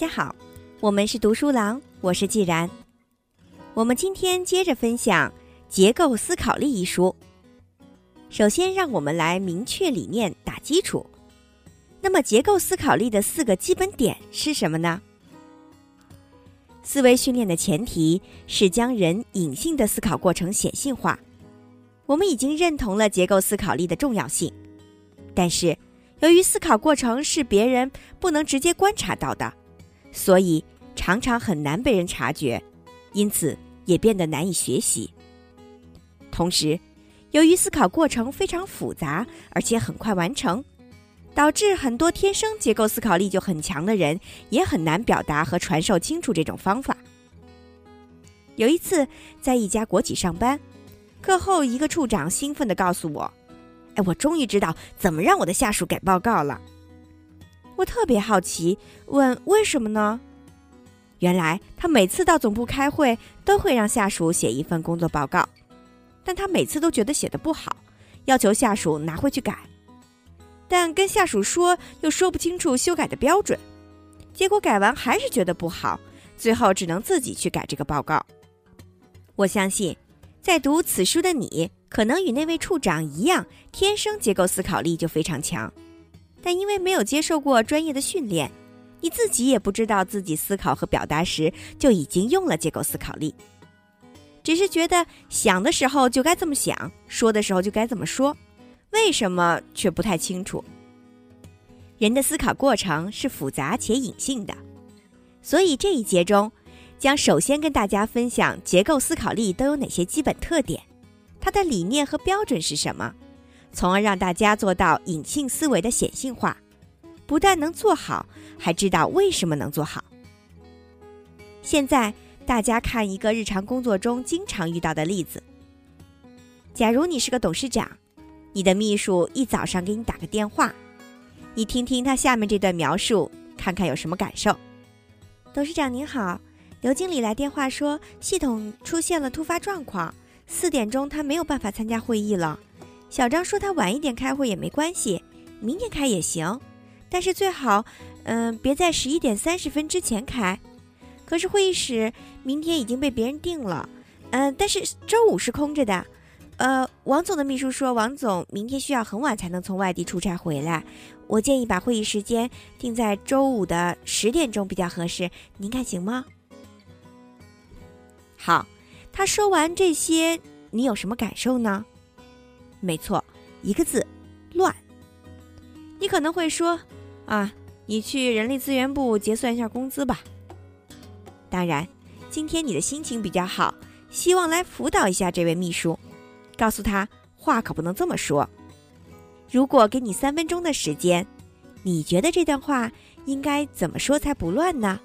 家好，我们是读书郎，我是既然。我们今天接着分享《结构思考力》一书。首先，让我们来明确理念，打基础。那么，结构思考力的四个基本点是什么呢？思维训练的前提是将人隐性的思考过程显性化。我们已经认同了结构思考力的重要性，但是由于思考过程是别人不能直接观察到的，所以常常很难被人察觉，因此也变得难以学习。同时，由于思考过程非常复杂，而且很快完成，导致很多天生结构思考力就很强的人也很难表达和传授清楚这种方法。有一次，在一家国企上班。课后，一个处长兴奋地告诉我：“哎，我终于知道怎么让我的下属改报告了。”我特别好奇，问：“为什么呢？”原来他每次到总部开会，都会让下属写一份工作报告，但他每次都觉得写的不好，要求下属拿回去改，但跟下属说又说不清楚修改的标准，结果改完还是觉得不好，最后只能自己去改这个报告。我相信。在读此书的你，可能与那位处长一样，天生结构思考力就非常强，但因为没有接受过专业的训练，你自己也不知道自己思考和表达时就已经用了结构思考力，只是觉得想的时候就该这么想，说的时候就该怎么说，为什么却不太清楚。人的思考过程是复杂且隐性的，所以这一节中。将首先跟大家分享结构思考力都有哪些基本特点，它的理念和标准是什么，从而让大家做到隐性思维的显性化，不但能做好，还知道为什么能做好。现在大家看一个日常工作中经常遇到的例子：假如你是个董事长，你的秘书一早上给你打个电话，你听听他下面这段描述，看看有什么感受。董事长您好。刘经理来电话说，系统出现了突发状况，四点钟他没有办法参加会议了。小张说他晚一点开会也没关系，明天开也行，但是最好，嗯，别在十一点三十分之前开。可是会议室明天已经被别人订了，嗯，但是周五是空着的。呃，王总的秘书说，王总明天需要很晚才能从外地出差回来，我建议把会议时间定在周五的十点钟比较合适，您看行吗？好，他说完这些，你有什么感受呢？没错，一个字，乱。你可能会说，啊，你去人力资源部结算一下工资吧。当然，今天你的心情比较好，希望来辅导一下这位秘书，告诉他话可不能这么说。如果给你三分钟的时间，你觉得这段话应该怎么说才不乱呢？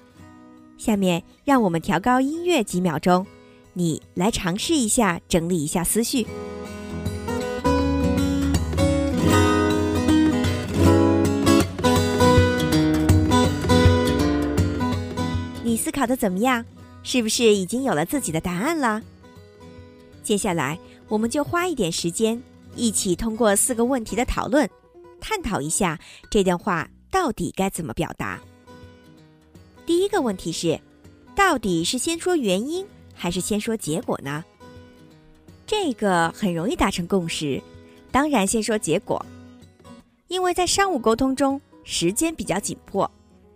下面让我们调高音乐几秒钟，你来尝试一下，整理一下思绪。你思考的怎么样？是不是已经有了自己的答案了？接下来，我们就花一点时间，一起通过四个问题的讨论，探讨一下这段话到底该怎么表达。第一个问题是，到底是先说原因还是先说结果呢？这个很容易达成共识，当然先说结果，因为在商务沟通中时间比较紧迫，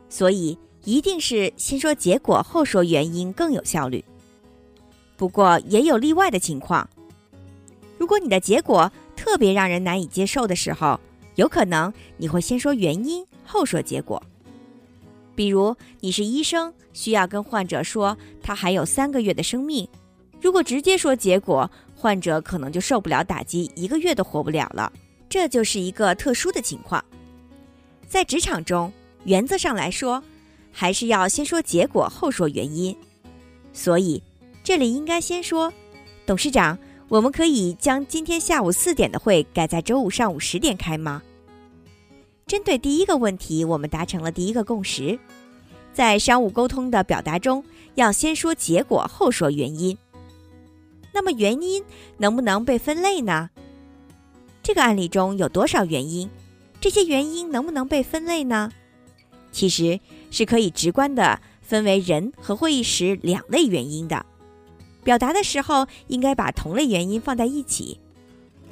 所以一定是先说结果后说原因更有效率。不过也有例外的情况，如果你的结果特别让人难以接受的时候，有可能你会先说原因后说结果。比如你是医生，需要跟患者说他还有三个月的生命。如果直接说结果，患者可能就受不了打击，一个月都活不了了。这就是一个特殊的情况。在职场中，原则上来说，还是要先说结果后说原因。所以这里应该先说，董事长，我们可以将今天下午四点的会改在周五上午十点开吗？针对第一个问题，我们达成了第一个共识，在商务沟通的表达中，要先说结果后说原因。那么原因能不能被分类呢？这个案例中有多少原因？这些原因能不能被分类呢？其实是可以直观的分为人和会议室两类原因的。表达的时候应该把同类原因放在一起。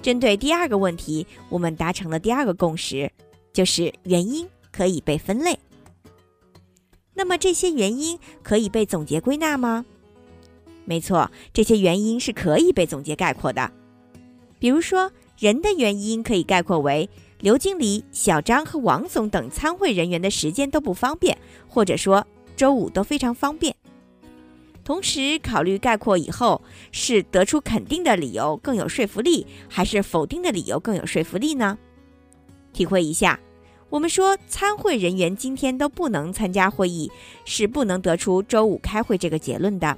针对第二个问题，我们达成了第二个共识，就是原因可以被分类。那么这些原因可以被总结归纳吗？没错，这些原因是可以被总结概括的。比如说，人的原因可以概括为刘经理、小张和王总等参会人员的时间都不方便，或者说周五都非常方便。同时，考虑概括以后，是得出肯定的理由更有说服力，还是否定的理由更有说服力呢？体会一下，我们说参会人员今天都不能参加会议，是不能得出周五开会这个结论的。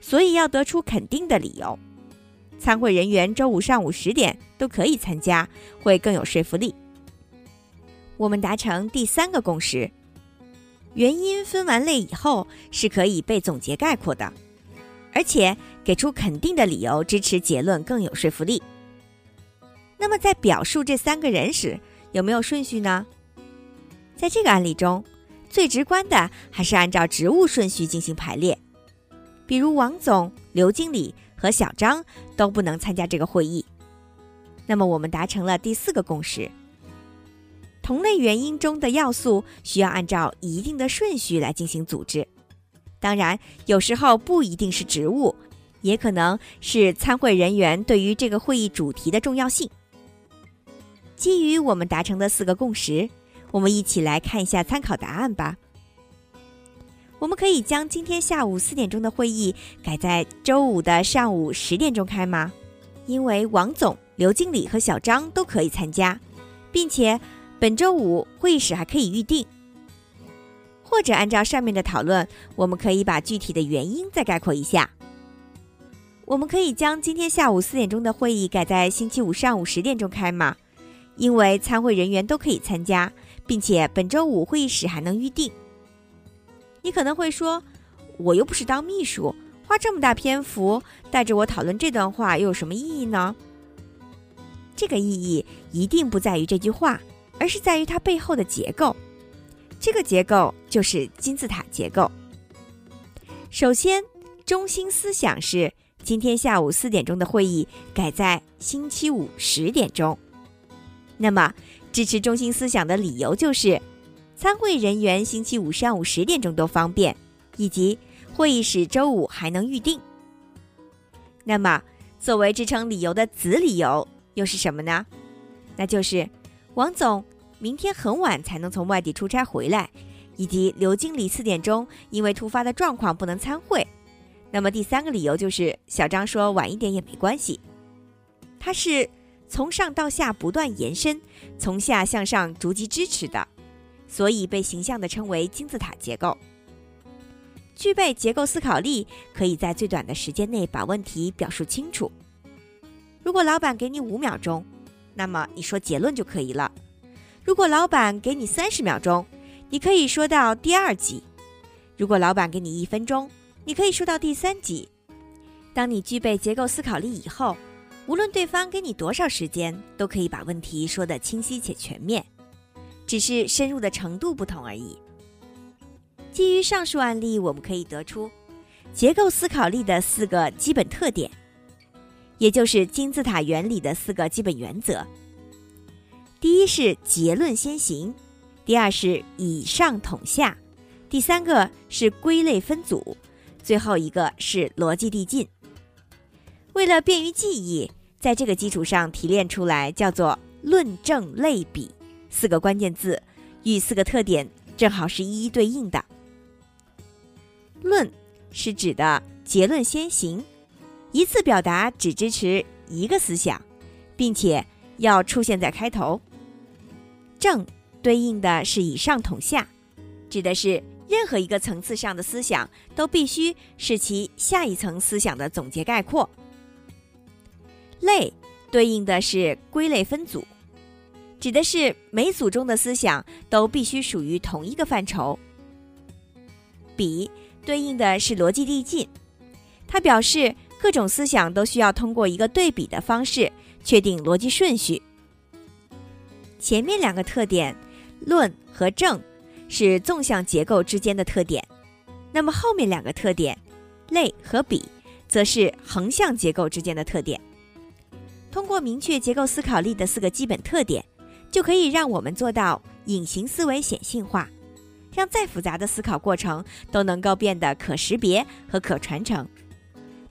所以要得出肯定的理由，参会人员周五上午十点都可以参加，会更有说服力。我们达成第三个共识：原因分完类以后是可以被总结概括的，而且给出肯定的理由支持结论更有说服力。那么在表述这三个人时，有没有顺序呢？在这个案例中，最直观的还是按照职务顺序进行排列。比如王总、刘经理和小张都不能参加这个会议，那么我们达成了第四个共识：同类原因中的要素需要按照一定的顺序来进行组织。当然，有时候不一定是职务，也可能是参会人员对于这个会议主题的重要性。基于我们达成的四个共识，我们一起来看一下参考答案吧。我们可以将今天下午四点钟的会议改在周五的上午十点钟开吗？因为王总、刘经理和小张都可以参加，并且本周五会议室还可以预定。或者按照上面的讨论，我们可以把具体的原因再概括一下。我们可以将今天下午四点钟的会议改在星期五上午十点钟开吗？因为参会人员都可以参加，并且本周五会议室还能预定。你可能会说，我又不是当秘书，花这么大篇幅带着我讨论这段话又有什么意义呢？这个意义一定不在于这句话，而是在于它背后的结构。这个结构就是金字塔结构。首先，中心思想是今天下午四点钟的会议改在星期五十点钟。那么，支持中心思想的理由就是。参会人员星期五上午十点钟都方便，以及会议室周五还能预定。那么，作为支撑理由的子理由又是什么呢？那就是王总明天很晚才能从外地出差回来，以及刘经理四点钟因为突发的状况不能参会。那么第三个理由就是小张说晚一点也没关系，它是从上到下不断延伸，从下向上逐级支持的。所以被形象地称为金字塔结构。具备结构思考力，可以在最短的时间内把问题表述清楚。如果老板给你五秒钟，那么你说结论就可以了；如果老板给你三十秒钟，你可以说到第二级；如果老板给你一分钟，你可以说到第三级。当你具备结构思考力以后，无论对方给你多少时间，都可以把问题说得清晰且全面。只是深入的程度不同而已。基于上述案例，我们可以得出结构思考力的四个基本特点，也就是金字塔原理的四个基本原则。第一是结论先行，第二是以上统下，第三个是归类分组，最后一个是逻辑递进。为了便于记忆，在这个基础上提炼出来叫做论证类比。四个关键字与四个特点正好是一一对应的。论是指的结论先行，一次表达只支持一个思想，并且要出现在开头。正对应的是以上统下，指的是任何一个层次上的思想都必须是其下一层思想的总结概括。类对应的是归类分组。指的是每组中的思想都必须属于同一个范畴。比对应的是逻辑递进，它表示各种思想都需要通过一个对比的方式确定逻辑顺序。前面两个特点，论和证，是纵向结构之间的特点，那么后面两个特点，类和比，则是横向结构之间的特点。通过明确结构思考力的四个基本特点，就可以让我们做到隐形思维显性化，让再复杂的思考过程都能够变得可识别和可传承。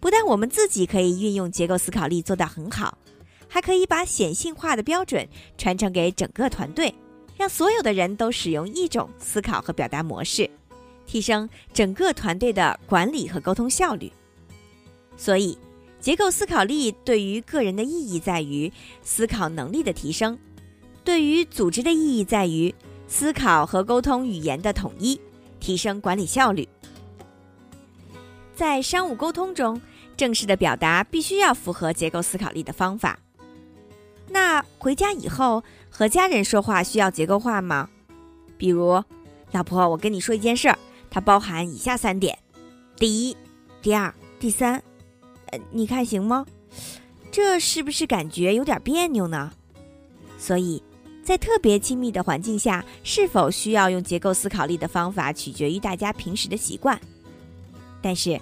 不但我们自己可以运用结构思考力做到很好，还可以把显性化的标准传承给整个团队，让所有的人都使用一种思考和表达模式，提升整个团队的管理和沟通效率。所以，结构思考力对于个人的意义在于思考能力的提升，对于组织的意义在于思考和沟通语言的统一，提升管理效率。在商务沟通中。正式的表达必须要符合结构思考力的方法。那回家以后和家人说话需要结构化吗？比如，老婆，我跟你说一件事儿，它包含以下三点：第一、第二、第三。呃，你看行吗？这是不是感觉有点别扭呢？所以，在特别亲密的环境下，是否需要用结构思考力的方法，取决于大家平时的习惯。但是。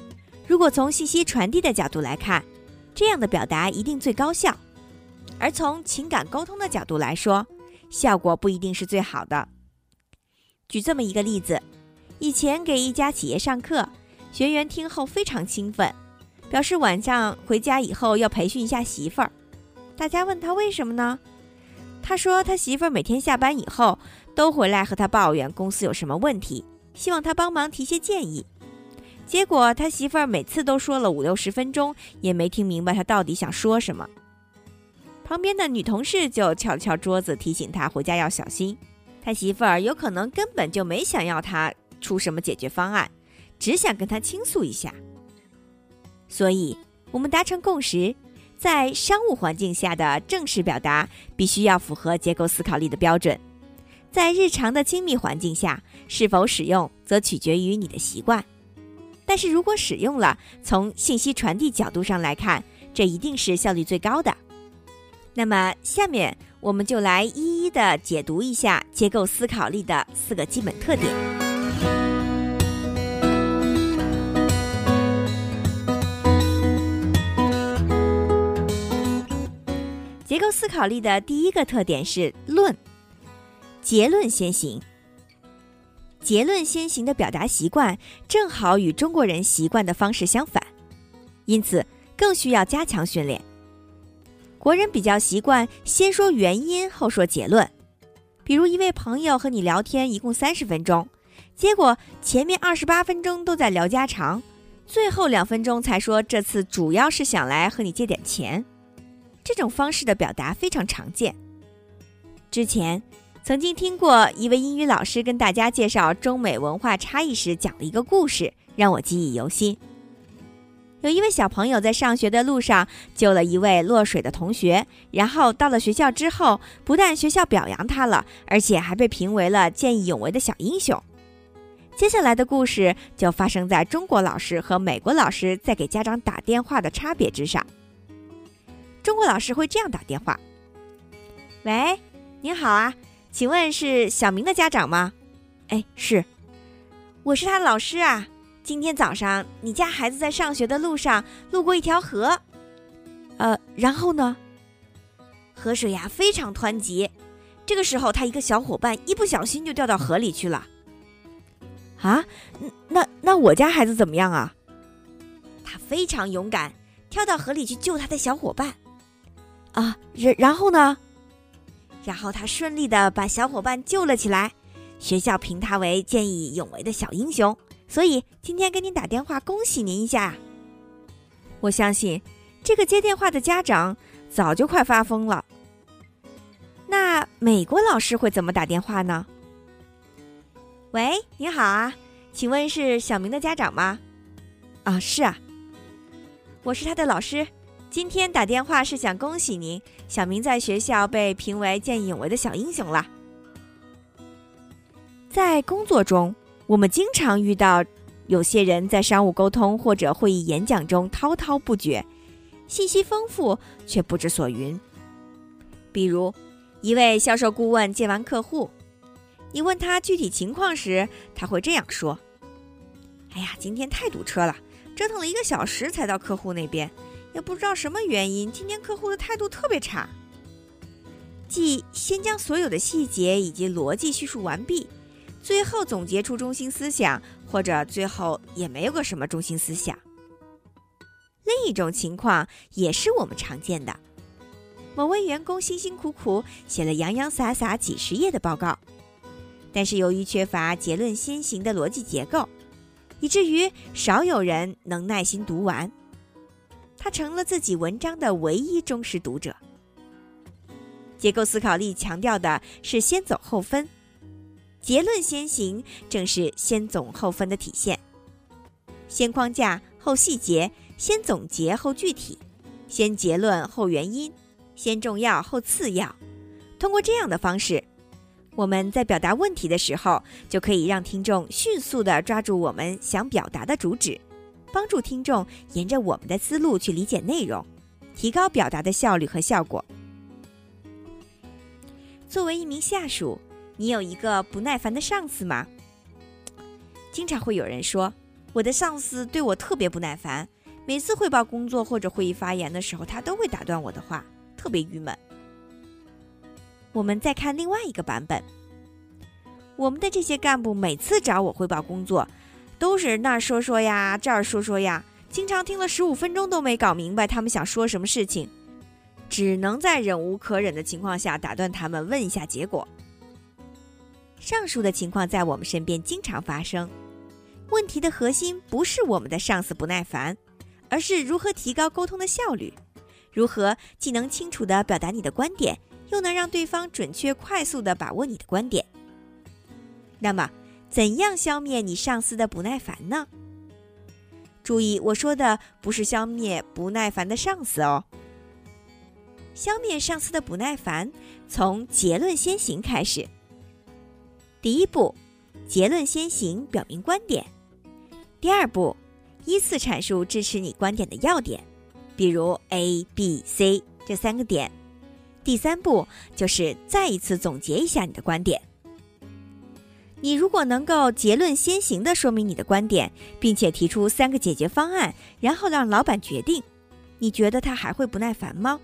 如果从信息传递的角度来看，这样的表达一定最高效；而从情感沟通的角度来说，效果不一定是最好的。举这么一个例子：以前给一家企业上课，学员听后非常兴奋，表示晚上回家以后要培训一下媳妇儿。大家问他为什么呢？他说他媳妇儿每天下班以后都回来和他抱怨公司有什么问题，希望他帮忙提些建议。结果他媳妇儿每次都说了五六十分钟，也没听明白他到底想说什么。旁边的女同事就敲了敲桌子，提醒他回家要小心。他媳妇儿有可能根本就没想要他出什么解决方案，只想跟他倾诉一下。所以，我们达成共识，在商务环境下的正式表达必须要符合结构思考力的标准。在日常的亲密环境下，是否使用则取决于你的习惯。但是如果使用了，从信息传递角度上来看，这一定是效率最高的。那么，下面我们就来一一的解读一下结构思考力的四个基本特点。结构思考力的第一个特点是论，结论先行。结论先行的表达习惯，正好与中国人习惯的方式相反，因此更需要加强训练。国人比较习惯先说原因后说结论，比如一位朋友和你聊天一共三十分钟，结果前面二十八分钟都在聊家常，最后两分钟才说这次主要是想来和你借点钱。这种方式的表达非常常见。之前。曾经听过一位英语老师跟大家介绍中美文化差异时讲了一个故事，让我记忆犹新。有一位小朋友在上学的路上救了一位落水的同学，然后到了学校之后，不但学校表扬他了，而且还被评为了见义勇为的小英雄。接下来的故事就发生在中国老师和美国老师在给家长打电话的差别之上。中国老师会这样打电话：“喂，您好啊。”请问是小明的家长吗？哎，是，我是他的老师啊。今天早上你家孩子在上学的路上路过一条河，呃，然后呢，河水呀非常湍急，这个时候他一个小伙伴一不小心就掉到河里去了。啊，那那我家孩子怎么样啊？他非常勇敢，跳到河里去救他的小伙伴。然然后呢？然后他顺利的把小伙伴救了起来，学校评他为见义勇为的小英雄，所以今天给您打电话恭喜您一下。我相信这个接电话的家长早就快发疯了。那美国老师会怎么打电话呢？喂，你好啊，请问是小明的家长吗？啊，是啊，我是他的老师。今天打电话是想恭喜您，小明在学校被评为见义勇为的小英雄了。在工作中，我们经常遇到有些人在商务沟通或者会议演讲中滔滔不绝，信息丰富却不知所云。比如，一位销售顾问见完客户，你问他具体情况时，他会这样说：“哎呀，今天太堵车了，折腾了一个小时才到客户那边，也不知道什么原因，今天客户的态度特别差。”即先将所有的细节以及逻辑叙述完毕，最后总结出中心思想，或者最后也没有个什么中心思想。另一种情况也是我们常见的，某位员工辛辛苦苦写了洋洋洒洒几十页的报告。但是由于缺乏结论先行的逻辑结构，以至于少有人能耐心读完。他成了自己文章的唯一忠实读者。结构思考力强调的是先走后分，结论先行正是先总后分的体现。先框架后细节，先总结后具体，先结论后原因，先重要后次要。通过这样的方式。我们在表达问题的时候，就可以让听众迅速地抓住我们想表达的主旨，帮助听众沿着我们的思路去理解内容，提高表达的效率和效果。作为一名下属，你有一个不耐烦的上司吗？经常会有人说，我的上司对我特别不耐烦，每次汇报工作或者会议发言的时候，他都会打断我的话，特别郁闷。我们再看另外一个版本。我们的这些干部每次找我汇报工作，都是那儿说说呀，这儿说说呀，经常听了十五分钟都没搞明白他们想说什么事情，只能在忍无可忍的情况下打断他们，问一下结果。上述的情况在我们身边经常发生。问题的核心不是我们的上司不耐烦，而是如何提高沟通的效率，如何既能清楚地表达你的观点。又能让对方准确、快速地把握你的观点。那么，怎样消灭你上司的不耐烦呢？注意，我说的不是消灭不耐烦的上司哦。消灭上司的不耐烦，从结论先行开始。第一步，结论先行，表明观点。第二步，依次阐述支持你观点的要点，比如 A、B、C 这三个点。第三步就是再一次总结一下你的观点。你如果能够结论先行的说明你的观点，并且提出三个解决方案，然后让老板决定，你觉得他还会不耐烦吗？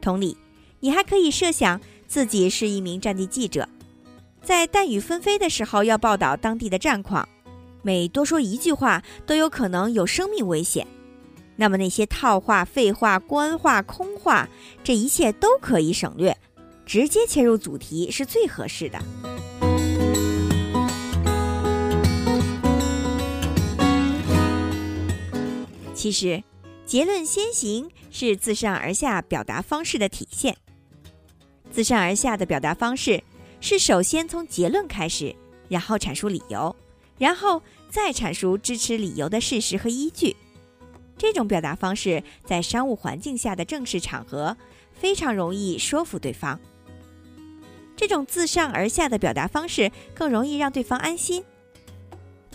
同理，你还可以设想自己是一名战地记者，在弹雨纷飞的时候要报道当地的战况，每多说一句话都有可能有生命危险。那么那些套话、废话、官话、空话，这一切都可以省略，直接切入主题是最合适的。其实，结论先行是自上而下表达方式的体现。自上而下的表达方式是首先从结论开始，然后阐述理由，然后再阐述支持理由的事实和依据。这种表达方式在商务环境下的正式场合非常容易说服对方。这种自上而下的表达方式更容易让对方安心。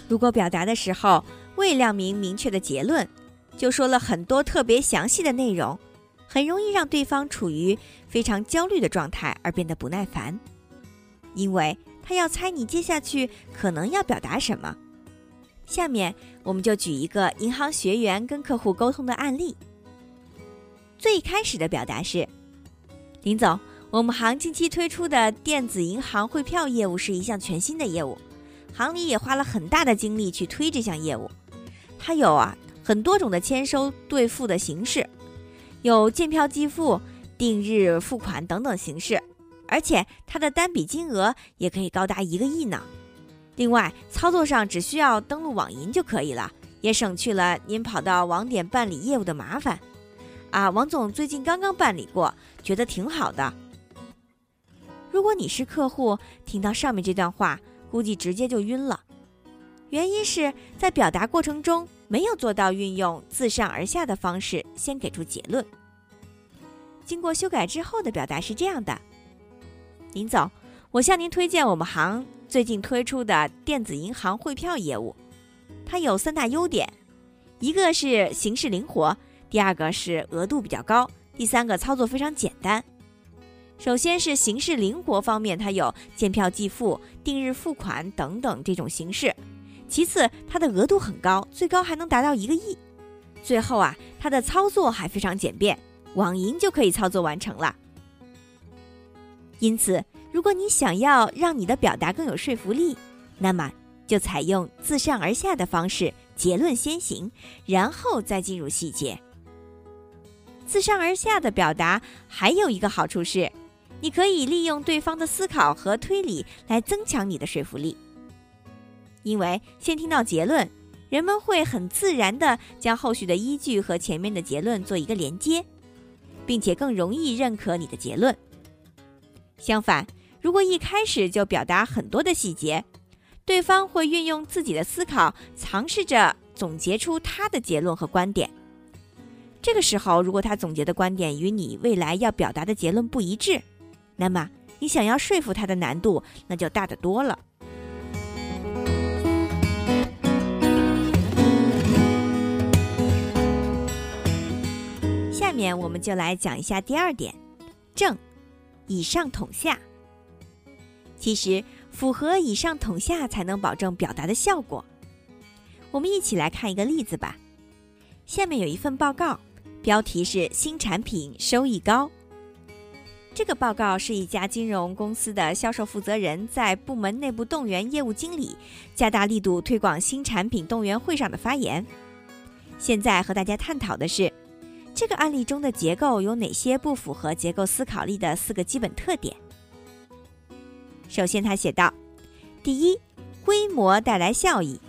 如果表达的时候未亮明明确的结论，就说了很多特别详细的内容，很容易让对方处于非常焦虑的状态而变得不耐烦，因为他要猜你接下去可能要表达什么。下面我们就举一个银行学员跟客户沟通的案例。最开始的表达是：“林总，我们行近期推出的电子银行汇票业务是一项全新的业务，行里也花了很大的精力去推这项业务。它有啊很多种的签收兑付的形式，有见票即付、定日付款等等形式，而且它的单笔金额也可以高达一个亿呢。”另外，操作上只需要登录网银就可以了，也省去了您跑到网点办理业务的麻烦。啊，王总最近刚刚办理过，觉得挺好的。如果你是客户，听到上面这段话，估计直接就晕了。原因是在表达过程中没有做到运用自上而下的方式先给出结论。经过修改之后的表达是这样的：林总，我向您推荐我们行。最近推出的电子银行汇票业务，它有三大优点：一个是形式灵活，第二个是额度比较高，第三个操作非常简单。首先是形式灵活方面，它有见票即付、定日付款等等这种形式；其次，它的额度很高，最高还能达到一个亿；最后啊，它的操作还非常简便，网银就可以操作完成了。因此，如果你想要让你的表达更有说服力，那么就采用自上而下的方式，结论先行，然后再进入细节。自上而下的表达还有一个好处是。你可以利用对方的思考和推理来增强你的说服力，因为先听到结论，人们会很自然地将后续的依据和前面的结论做一个连接，并且更容易认可你的结论。相反，如果一开始就表达很多的细节，对方会运用自己的思考，尝试着总结出他的结论和观点。这个时候，如果他总结的观点与你未来要表达的结论不一致，那么，你想要说服他的难度那就大得多了。下面我们就来讲一下第二点，正，以上统下。其实，符合以上统下才能保证表达的效果。我们一起来看一个例子吧。下面有一份报告，标题是“新产品收益高”。这个报告是一家金融公司的销售负责人在部门内部动员业务经理加大力度推广新产品动员会上的发言。现在和大家探讨的是，这个案例中的结构有哪些不符合结构思考力的四个基本特点。首先，他写道：第一，规模带来效益；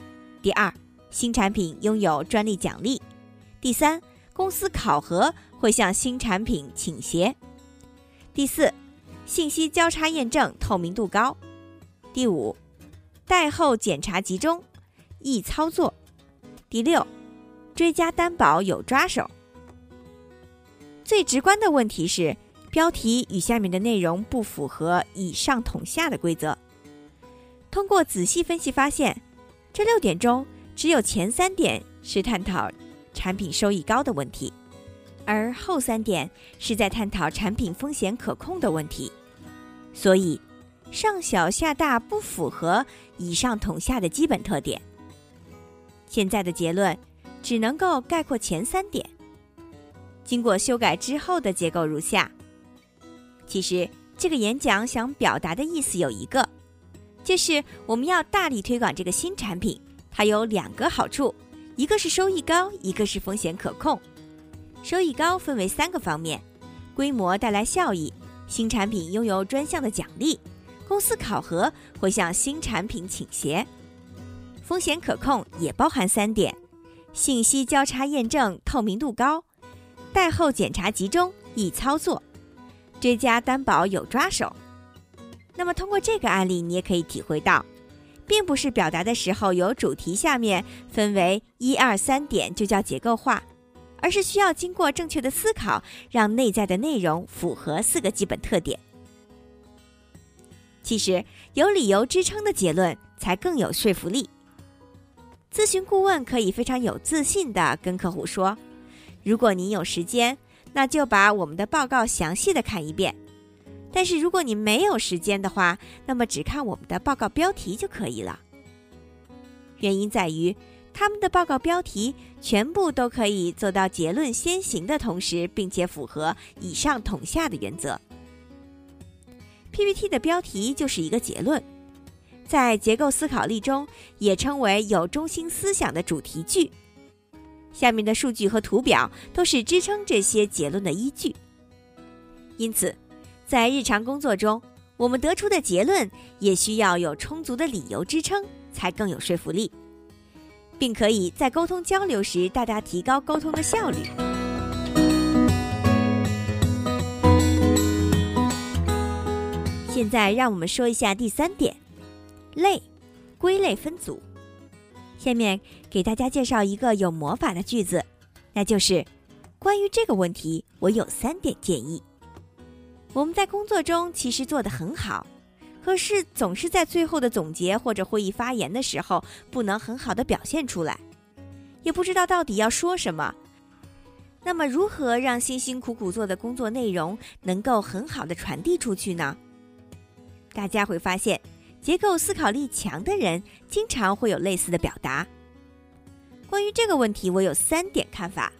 第二，新产品拥有专利奖励；第三，公司考核会向新产品倾斜。第四，信息交叉验证透明度高。第五，贷后检查集中，易操作。第六，追加担保有抓手。最直观的问题是，标题与下面的内容不符合以上统下的规则。通过仔细分析发现，这六点中只有前三点是探讨产品收益高的问题。而后三点是在探讨产品风险可控的问题，所以上小下大不符合以上统下的基本特点。现在的结论只能够概括前三点，经过修改之后的结构如下。其实这个演讲想表达的意思有一个，就是我们要大力推广这个新产品，它有两个好处，一个是收益高，一个是风险可控。收益高分为三个方面：规模带来效益，新产品拥有专项的奖励，公司考核会向新产品倾斜。风险可控也包含三点：信息交叉验证透明度高，贷后检查集中易操作，追加担保有抓手。那么通过这个案例，你也可以体会到，并不是表达的时候有主题下面分为一二三点就叫结构化。而是需要经过正确的思考，让内在的内容符合四个基本特点。其实有理由支撑的结论才更有说服力。咨询顾问可以非常有自信地跟客户说：“如果您有时间，那就把我们的报告详细的看一遍；但是如果你没有时间的话，那么只看我们的报告标题就可以了。”原因在于。他们的报告标题全部都可以做到结论先行的同时，并且符合以上统下的原则。PPT 的标题就是一个结论，在结构思考力中也称为有中心思想的主题句。下面的数据和图表都是支撑这些结论的依据。因此，在日常工作中，我们得出的结论也需要有充足的理由支撑，才更有说服力。并可以在沟通交流时大大提高沟通的效率。现在让我们说一下第三点，类，归类分组。下面给大家介绍一个有魔法的句子，那就是关于这个问题，我有三点建议。我们在工作中其实做得很好。可是总是在最后的总结或者会议发言的时候，不能很好的表现出来，也不知道到底要说什么。那么，如何让辛辛苦苦做的工作内容能够很好的传递出去呢？大家会发现，结构思考力强的人经常会有类似的表达。关于这个问题，我有三点看法。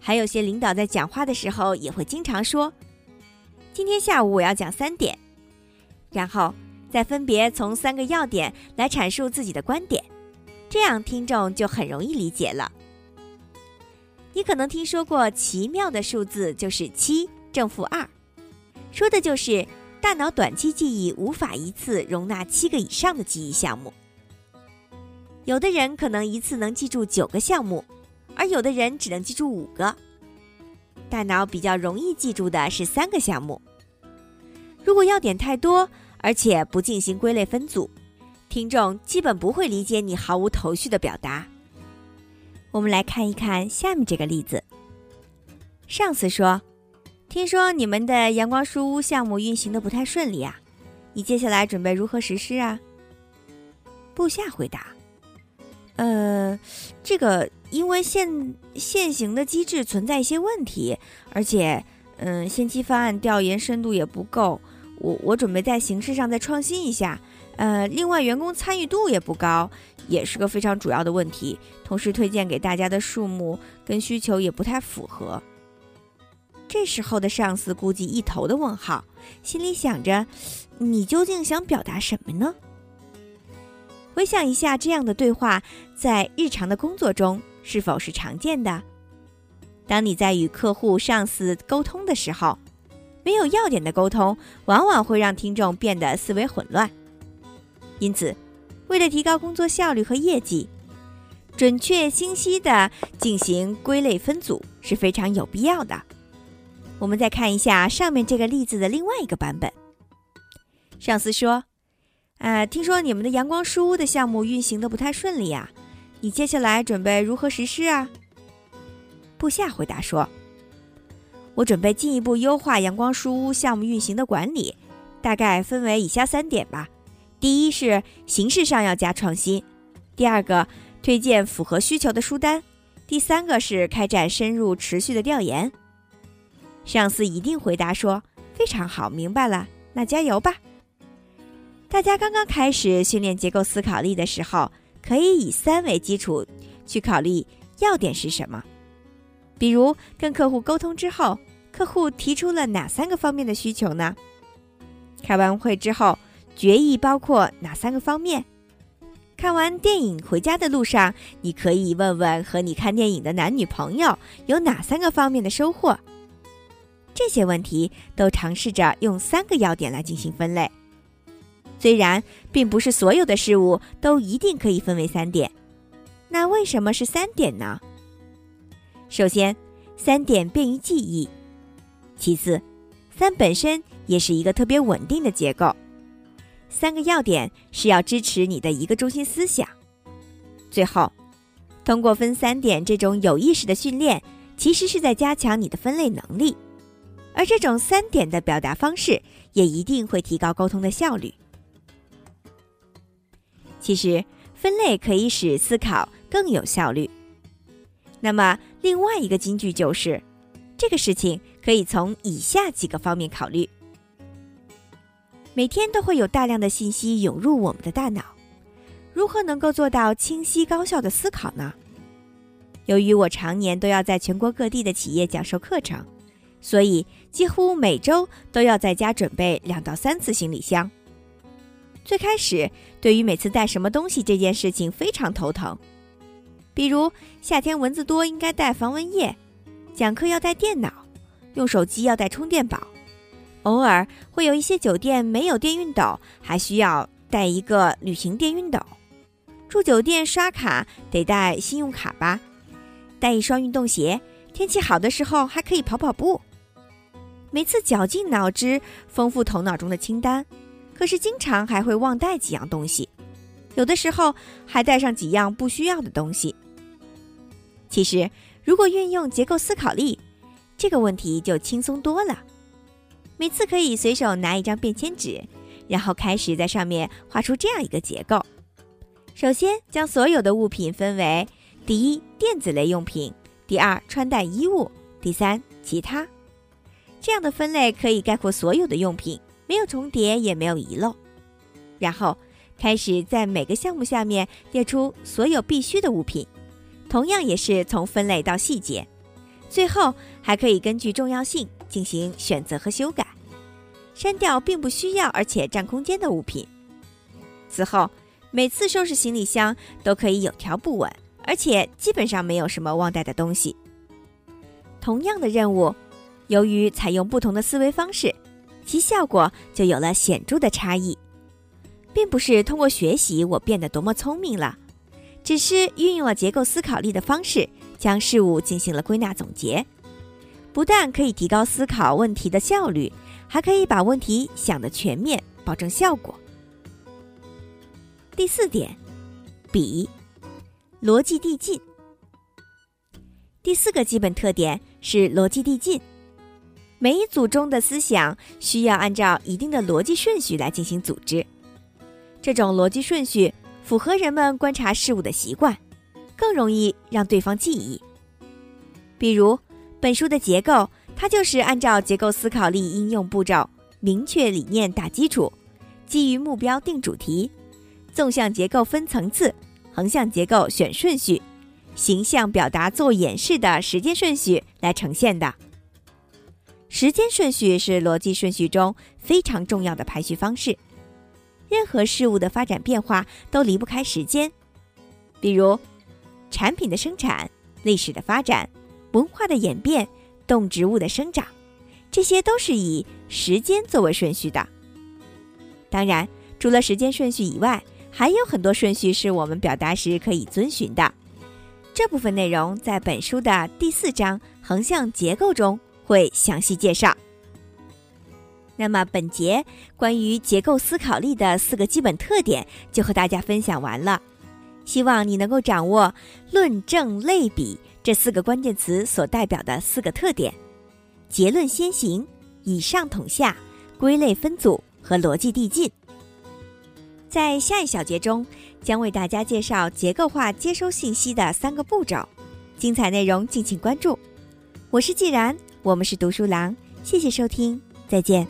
还有些领导在讲话的时候也会经常说：“今天下午我要讲三点。”然后再分别从三个要点来阐述自己的观点，这样听众就很容易理解了。你可能听说过奇妙的数字就是七正负二，说的就是大脑短期记忆无法一次容纳七个以上的记忆项目。有的人可能一次能记住九个项目，而有的人只能记住五个。大脑比较容易记住的是三个项目。如果要点太多，而且不进行归类分组，听众基本不会理解你毫无头绪的表达。我们来看一看下面这个例子。上司说：“听说你们的阳光书屋项目运行的不太顺利啊，你接下来准备如何实施啊？”部下回答：“呃，这个因为现现行的机制存在一些问题，而且，嗯，先期方案调研深度也不够，我我准备在形式上再创新一下。呃，另外员工参与度也不高。”也是个非常主要的问题，同时推荐给大家的数目跟需求也不太符合。这时候的上司估计一头的问号，心里想着：你究竟想表达什么呢？回想一下这样的对话，在日常的工作中是否是常见的？当你在与客户、上司沟通的时候，没有要点的沟通，往往会让听众变得思维混乱。因此。为了提高工作效率和业绩，准确清晰地进行归类分组是非常有必要的。我们再看一下上面这个例子的另外一个版本。上司说：“呃，听说你们的阳光书屋的项目运行的不太顺利啊，你接下来准备如何实施啊？”部下回答说：“我准备进一步优化阳光书屋项目运行的管理，大概分为以下三点吧。”第一是形式上要加创新，第二个推荐符合需求的书单，第三个是开展深入持续的调研。上司一定回答说：“非常好，明白了，那加油吧。”大家刚刚开始训练结构思考力的时候，可以以三为基础去考虑要点是什么。比如跟客户沟通之后，客户提出了哪三个方面的需求呢？开完会之后。决议包括哪三个方面？看完电影回家的路上，你可以问问和你看电影的男女朋友有哪三个方面的收获。这些问题都尝试着用三个要点来进行分类。虽然并不是所有的事物都一定可以分为三点，那为什么是三点呢？首先，三点便于记忆；其次，三本身也是一个特别稳定的结构。三个要点是要支持你的一个中心思想。最后，通过分三点这种有意识的训练，其实是在加强你的分类能力，而这种三点的表达方式也一定会提高沟通的效率。其实，分类可以使思考更有效率。那么，另外一个金句就是，这个事情可以从以下几个方面考虑。每天都会有大量的信息涌入我们的大脑，如何能够做到清晰高效的思考呢？由于我常年都要在全国各地的企业讲授课程，所以几乎每周都要在家准备两到三次行李箱。最开始，对于每次带什么东西这件事情非常头疼，比如夏天蚊子多，应该带防蚊液；讲课要带电脑，用手机要带充电宝。偶尔会有一些酒店没有电熨斗，还需要带一个旅行电熨斗。住酒店刷卡得带信用卡吧，带一双运动鞋，天气好的时候还可以跑跑步。每次绞尽脑汁丰富头脑中的清单，可是经常还会忘带几样东西，有的时候还带上几样不需要的东西。其实，如果运用结构思考力，这个问题就轻松多了。每次可以随手拿一张便签纸，然后开始在上面画出这样一个结构。首先将所有的物品分为：第一，电子类用品；第二穿戴衣物，第三其他。这样的分类可以概括所有的用品，没有重叠，也没有遗漏。然后开始在每个项目下面列出所有必须的物品，同样也是从分类到细节。最后还可以根据重要性进行选择和修改，删掉并不需要而且占空间的物品。此后每次收拾行李箱都可以有条不紊，而且基本上没有什么忘带的东西。同样的任务。由于采用不同的思维方式，其效果就有了显著的差异。并不是通过学习我变得多么聪明了，只是运用了结构思考力的方式，将事物进行了归纳总结。不但可以提高思考问题的效率，还可以把问题想得全面，保证效果。第四点，比逻辑递进。第四个基本特点是逻辑递进。每一组中的思想需要按照一定的逻辑顺序来进行组织，这种逻辑顺序符合人们观察事物的习惯，更容易让对方记忆。比如本书的结构，它就是按照结构思考力应用步骤：明确理念打基础，基于目标定主题，纵向结构分层次，横向结构选顺序，形象表达做演示的时间顺序来呈现的。时间顺序是逻辑顺序中非常重要的排序方式。任何事物的发展变化都离不开时间，比如产品的生产、历史的发展、文化的演变、动植物的生长，这些都是以时间作为顺序的。当然，除了时间顺序以外，还有很多顺序是我们表达时可以遵循的。这部分内容在本书的第四章横向结构中。会详细介绍。那么，本节关于结构思考力的四个基本特点就和大家分享完了。希望你能够掌握“论证类比”这四个关键词所代表的四个特点：结论先行、以上统下、归类分组和逻辑递进。在下一小节中，将为大家介绍结构化接收信息的三个步骤。精彩内容敬请关注。我是既然。我们是读书郎谢谢收听再见。